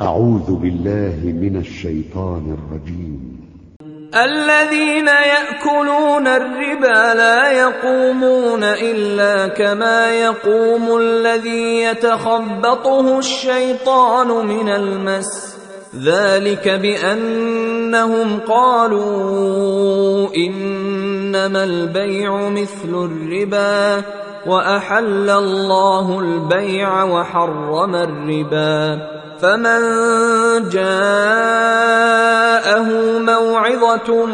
أعوذ بالله من الشيطان الرجيم. الذين يأكلون الربا لا يقومون إلا كما يقوم الذي يتخبطه الشيطان من المس. ذلك بأنهم قالوا إنما البيع مثل الربا. وأحل الله البيع وحرم الربا فمن جاءه موعظة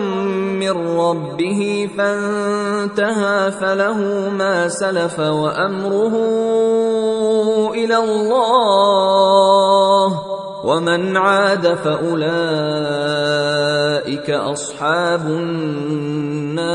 من ربه فانتهى فله ما سلف وأمره إلى الله ومن عاد فأولئك أصحاب النار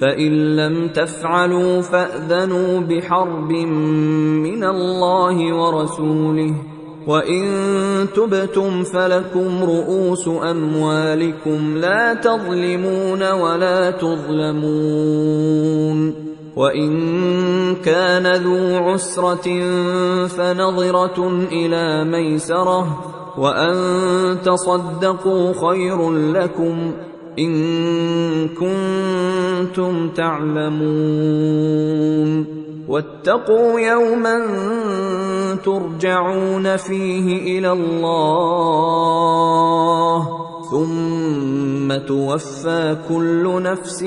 فإن لم تفعلوا فأذنوا بحرب من الله ورسوله وإن تبتم فلكم رؤوس أموالكم لا تظلمون ولا تظلمون وإن كان ذو عسرة فنظرة إلى ميسرة وأن تصدقوا خير لكم إن كنتم تعلمون واتقوا يوما ترجعون فيه إلى الله ثم توفى كل نفس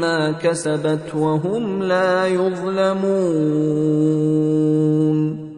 ما كسبت وهم لا يظلمون